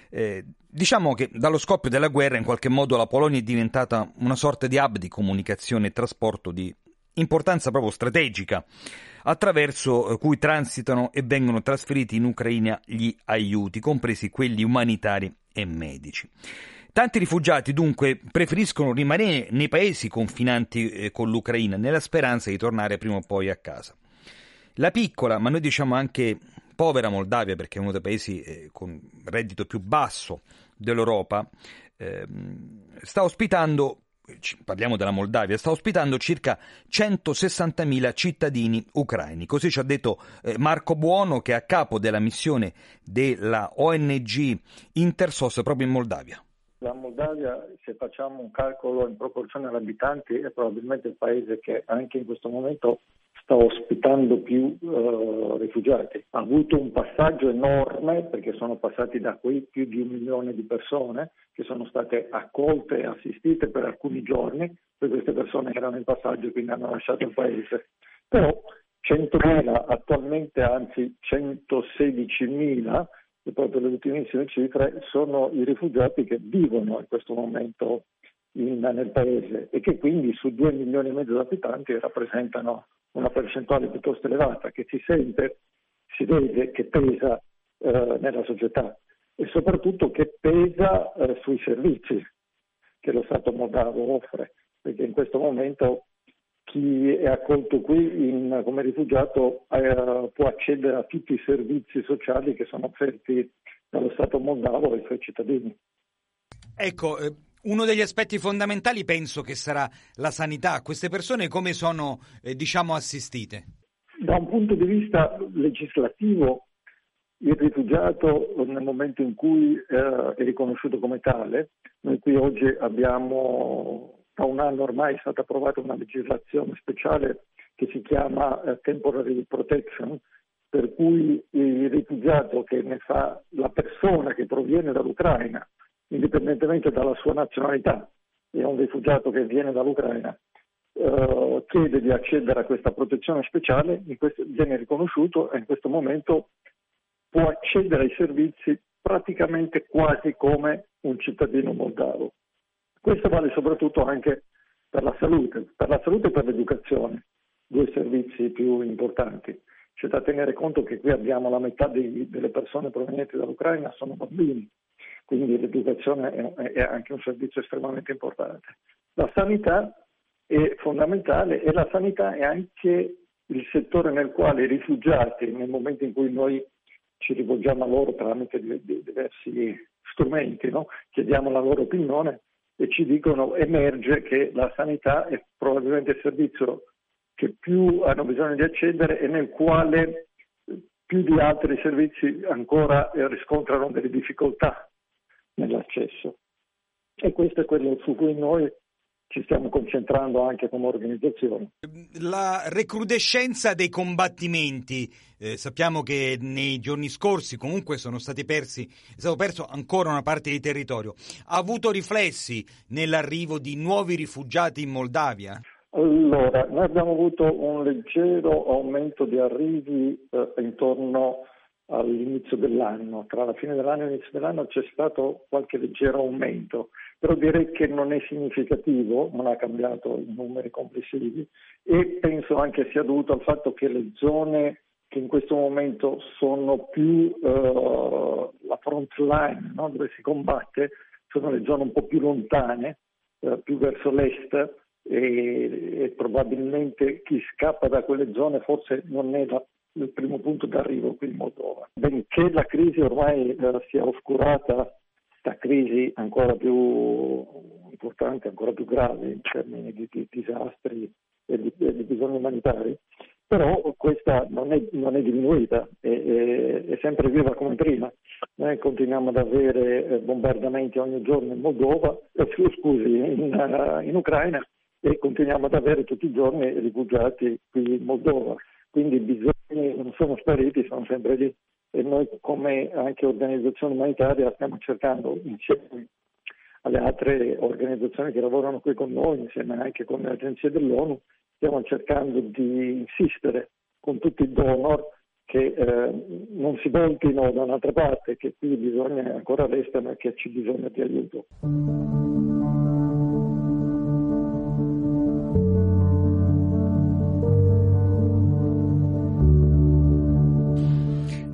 B: Eh, diciamo che dallo scoppio della guerra in qualche modo la Polonia è diventata una sorta di hub di comunicazione e trasporto di importanza proprio strategica, attraverso cui transitano e vengono trasferiti in Ucraina gli aiuti, compresi quelli umanitari e medici. Tanti rifugiati dunque preferiscono rimanere nei paesi confinanti eh, con l'Ucraina nella speranza di tornare prima o poi a casa. La piccola, ma noi diciamo anche povera Moldavia, perché è uno dei paesi eh, con reddito più basso dell'Europa, eh, sta ospitando, parliamo della Moldavia, sta ospitando circa 160.000 cittadini ucraini. Così ci ha detto eh, Marco Buono, che è a capo della missione della ONG Intersos proprio in Moldavia.
O: La Moldavia, se facciamo un calcolo in proporzione agli abitanti, è probabilmente il paese che anche in questo momento sta ospitando più uh, rifugiati. Ha avuto un passaggio enorme perché sono passati da qui più di un milione di persone che sono state accolte e assistite per alcuni giorni, poi queste persone erano in passaggio e quindi hanno lasciato il paese. Però 100.000 attualmente, anzi 116.000 e proprio le ultimissime cifre, sono i rifugiati che vivono in questo momento in, nel paese e che quindi su 2 milioni e mezzo di abitanti rappresentano una percentuale piuttosto elevata che si sente, si vede che pesa eh, nella società e soprattutto che pesa eh, sui servizi che lo Stato moldavo offre, perché in questo momento chi è accolto qui in, come rifugiato eh, può accedere a tutti i servizi sociali che sono offerti dallo Stato moldavo ai suoi cittadini.
B: Ecco, eh, uno degli aspetti fondamentali penso che sarà la sanità. Queste persone come sono, eh, diciamo, assistite?
O: Da un punto di vista legislativo, il rifugiato nel momento in cui eh, è riconosciuto come tale, noi qui oggi abbiamo da un anno ormai è stata approvata una legislazione speciale che si chiama eh, Temporary Protection, per cui il rifugiato che ne fa la persona che proviene dall'Ucraina, indipendentemente dalla sua nazionalità, è un rifugiato che viene dall'Ucraina, eh, chiede di accedere a questa protezione speciale, questo, viene riconosciuto e in questo momento può accedere ai servizi praticamente quasi come un cittadino moldavo. Questo vale soprattutto anche per la salute, per la salute e per l'educazione, due servizi più importanti. C'è da tenere conto che qui abbiamo la metà dei, delle persone provenienti dall'Ucraina sono bambini, quindi l'educazione è, anche un servizio estremamente importante. La sanità è fondamentale e la sanità è anche il settore nel quale i rifugiati, nel momento in cui noi ci rivolgiamo a loro tramite diversi strumenti, no? chiediamo la loro opinione e ci dicono emerge che la sanità è probabilmente il servizio che più hanno bisogno di accedere e nel quale più di altri servizi ancora riscontrano delle difficoltà nell'accesso. E questo è quello su cui noi ci stiamo concentrando anche come organizzazione.
B: La recrudescenza dei combattimenti, eh, sappiamo che nei giorni scorsi comunque sono stati persi, è stato perso ancora una parte di territorio, ha avuto riflessi nell'arrivo di nuovi rifugiati in Moldavia?
O: Allora, noi abbiamo avuto un leggero aumento di arrivi eh, intorno all'inizio dell'anno, tra la fine dell'anno e l'inizio dell'anno c'è stato qualche leggero aumento, però direi che non è significativo, non ha cambiato i numeri complessivi e penso anche sia dovuto al fatto che le zone che in questo momento sono più uh, la front line no? dove si combatte sono le zone un po' più lontane, uh, più verso l'est e, e probabilmente chi scappa da quelle zone forse non è la il primo punto d'arrivo qui in Moldova. Benché la crisi ormai eh, sia oscurata da crisi ancora più importanti, ancora più gravi in termini di, di disastri e di, di, bisogni umanitari, però questa non è, non è diminuita, è, è, è, sempre viva come prima. Noi continuiamo ad avere eh, bombardamenti ogni giorno in Moldova, eh, scusi, in, uh, in Ucraina e continuiamo ad avere tutti i giorni rifugiati qui in Moldova. Quindi i bisogni non sono spariti, sono sempre lì e noi come anche organizzazione umanitaria stiamo cercando insieme alle altre organizzazioni che lavorano qui con noi, insieme anche con le agenzie dell'ONU, stiamo cercando di insistere con tutti i donor che eh, non si voltino da un'altra parte, che qui bisogna ancora restano e che ci bisogna di aiuto.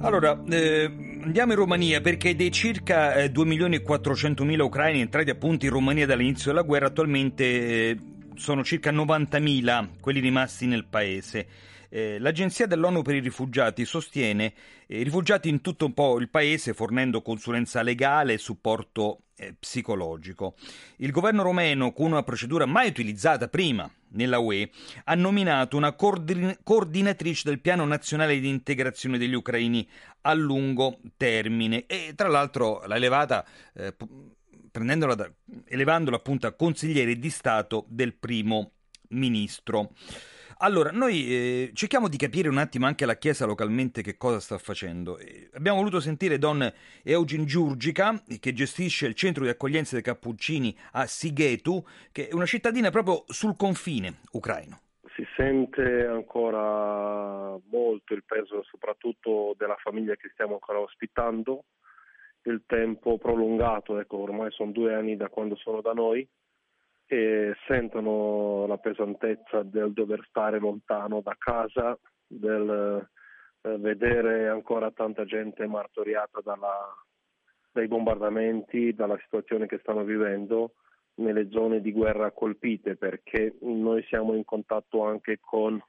B: Allora, eh, andiamo in Romania perché dei circa eh, 2 milioni e 400 mila ucraini entrati appunto in Romania dall'inizio della guerra, attualmente eh, sono circa 90 mila quelli rimasti nel paese. Eh, L'Agenzia dell'ONU per i rifugiati sostiene eh, i rifugiati in tutto un po' il paese fornendo consulenza legale e supporto eh, psicologico. Il governo romeno, con una procedura mai utilizzata prima nella UE, ha nominato una coordin- coordinatrice del piano nazionale di integrazione degli ucraini a lungo termine e tra l'altro l'ha elevata eh, da, elevandola appunto a consigliere di Stato del primo ministro. Allora, noi eh, cerchiamo di capire un attimo anche la Chiesa localmente che cosa sta facendo. Eh, abbiamo voluto sentire Don Eugen Giurgica, che gestisce il centro di accoglienza dei Cappuccini a Sighetu, che è una cittadina proprio sul confine ucraino.
P: Si sente ancora molto il peso soprattutto della famiglia che stiamo ancora ospitando, il tempo prolungato, ecco ormai sono due anni da quando sono da noi, e sentono la pesantezza del dover stare lontano da casa, del eh, vedere ancora tanta gente martoriata dalla, dai bombardamenti, dalla situazione che stanno vivendo nelle zone di guerra colpite, perché noi siamo in contatto anche con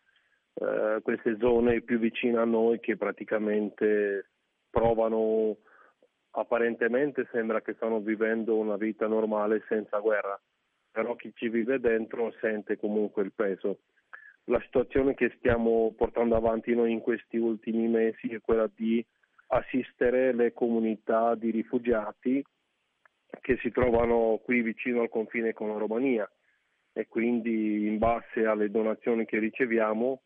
P: eh, queste zone più vicine a noi che praticamente provano apparentemente sembra che stanno vivendo una vita normale senza guerra però chi ci vive dentro sente comunque il peso. La situazione che stiamo portando avanti noi in questi ultimi mesi è quella di assistere le comunità di rifugiati che si trovano qui vicino al confine con la Romania e quindi in base alle donazioni che riceviamo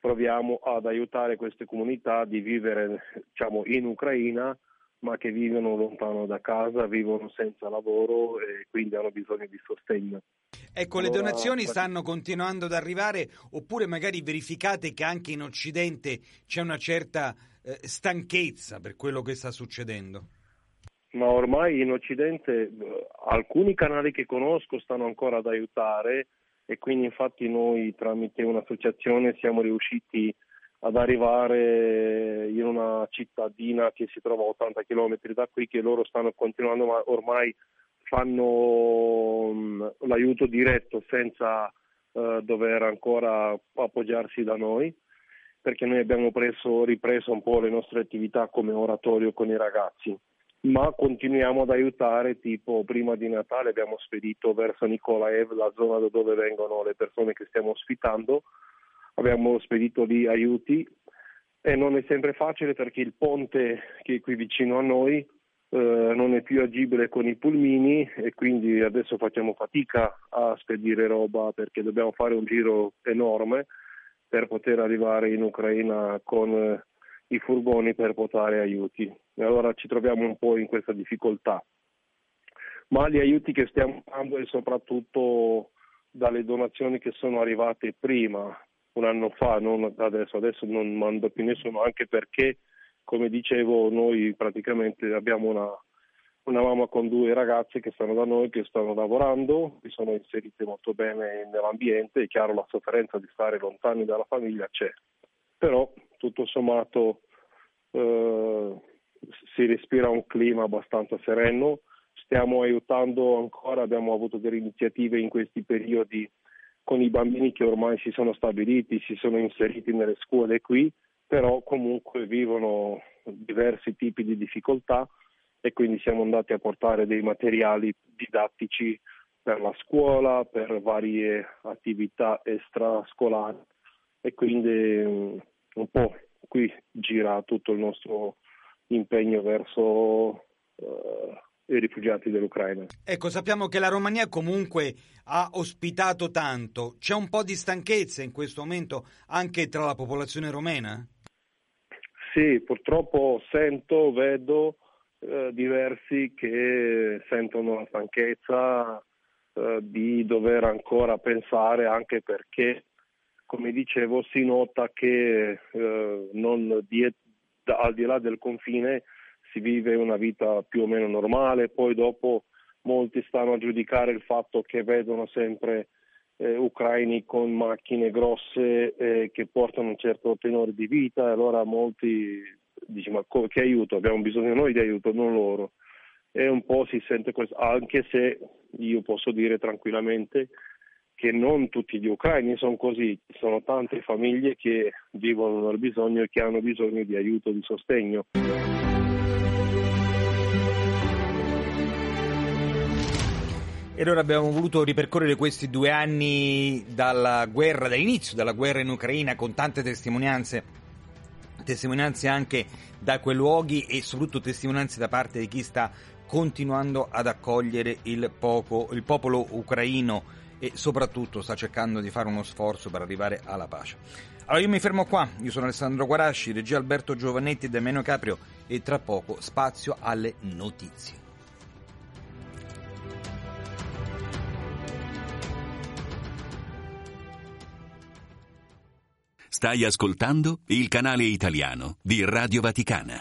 P: proviamo ad aiutare queste comunità di vivere diciamo, in Ucraina ma che vivono lontano da casa, vivono senza lavoro e quindi hanno bisogno di sostegno.
B: Ecco, le
P: Allora,
B: donazioni
P: pra-
B: stanno continuando ad arrivare oppure magari verificate che anche in Occidente c'è una certa eh, stanchezza per quello che sta succedendo?
P: Ma ormai in Occidente eh, alcuni canali che conosco stanno ancora ad aiutare e quindi infatti noi tramite un'associazione siamo riusciti ad arrivare in una cittadina che si trova a 80 km da qui che loro stanno continuando ma ormai fanno mm, l'aiuto diretto senza eh, dover ancora appoggiarsi da noi perché noi abbiamo preso, ripreso un po' le nostre attività come oratorio con i ragazzi. Ma continuiamo ad aiutare, tipo prima di Natale abbiamo spedito verso Nikolaev, la zona da dove vengono le persone che stiamo ospitando, abbiamo spedito lì aiuti e non è sempre facile perché il ponte che è qui vicino a noi eh, non è più agibile con i pulmini e quindi adesso facciamo fatica a spedire roba perché dobbiamo fare un giro enorme per poter arrivare in Ucraina con eh, i furgoni per portare aiuti. E allora ci troviamo un po' in questa difficoltà. Ma gli aiuti che stiamo dando è soprattutto dalle donazioni che sono arrivate prima, un anno fa, non adesso, adesso non mando più nessuno, anche perché, come dicevo, noi praticamente abbiamo una, una mamma con due ragazze che stanno da noi, che stanno lavorando, che sono inserite molto bene nell'ambiente, è chiaro la sofferenza di stare lontani dalla famiglia c'è, però tutto sommato eh, si respira un clima abbastanza sereno, stiamo aiutando ancora, abbiamo avuto delle iniziative in questi periodi con i bambini che ormai si sono stabiliti, si sono inseriti nelle scuole qui, però comunque vivono diversi tipi di difficoltà e quindi siamo andati a portare dei materiali didattici per la scuola, per varie attività extrascolari e quindi mm, un po' qui gira tutto il nostro impegno verso eh, i rifugiati dell'Ucraina.
B: Ecco, sappiamo che la Romania comunque ha ospitato tanto. C'è un po' di stanchezza in questo momento anche tra la popolazione romena?
P: Sì, purtroppo sento, vedo eh, diversi che sentono la stanchezza eh, di dover ancora pensare anche perché, come dicevo, si nota che eh, non die- al di là del confine si vive una vita più o meno normale, poi dopo molti stanno a giudicare il fatto che vedono sempre eh, ucraini con macchine grosse eh, che portano un certo tenore di vita e allora molti dicono ma co- che aiuto? Abbiamo bisogno noi di aiuto, non loro. E un po' si sente questo, anche se io posso dire tranquillamente che non tutti gli ucraini sono così, ci sono tante famiglie che vivono nel bisogno e che hanno bisogno di aiuto, di sostegno.
B: E allora abbiamo voluto ripercorrere questi due anni dalla guerra, dall'inizio della guerra in Ucraina con tante testimonianze, testimonianze anche da quei luoghi e soprattutto testimonianze da parte di chi sta continuando ad accogliere il, poco- il popolo ucraino e soprattutto sta cercando di fare uno sforzo per arrivare alla pace. Allora io mi fermo qua, io sono Alessandro Guarasci, regia Alberto Giovanetti e Damiano Caprio e tra poco spazio alle notizie.
A: Stai ascoltando il canale italiano di Radio Vaticana.